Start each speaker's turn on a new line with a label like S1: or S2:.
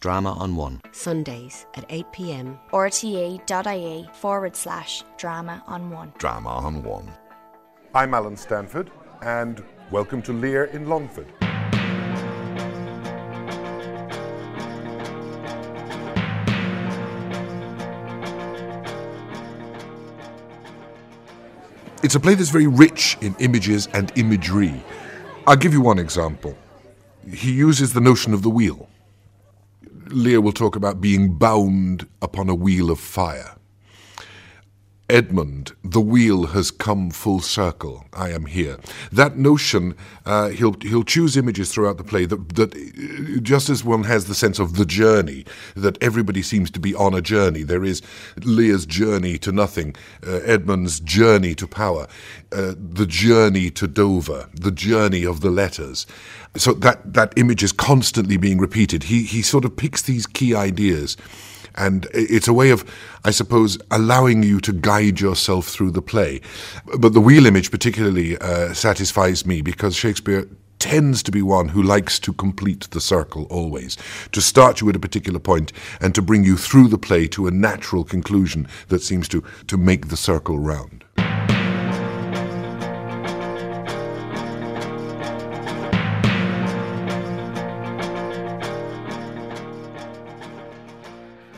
S1: Drama on One.
S2: Sundays at 8 pm.
S3: rte.ie forward slash drama on one.
S4: Drama on One.
S5: I'm Alan Stanford, and welcome to Lear in Longford.
S6: It's a play that's very rich in images and imagery. I'll give you one example. He uses the notion of the wheel. Lear will talk about being bound upon a wheel of fire. Edmund, the wheel has come full circle. I am here. That notion, uh, he'll he'll choose images throughout the play that that uh, just as one has the sense of the journey, that everybody seems to be on a journey. There is Lear's journey to nothing, uh, Edmund's journey to power, uh, the journey to Dover, the journey of the letters. So that that image is constantly being repeated. He he sort of picks these key ideas. And it's a way of, I suppose, allowing you to guide yourself through the play. But the wheel image particularly uh, satisfies me because Shakespeare tends to be one who likes to complete the circle always, to start you at a particular point and to bring you through the play to a natural conclusion that seems to, to make the circle round.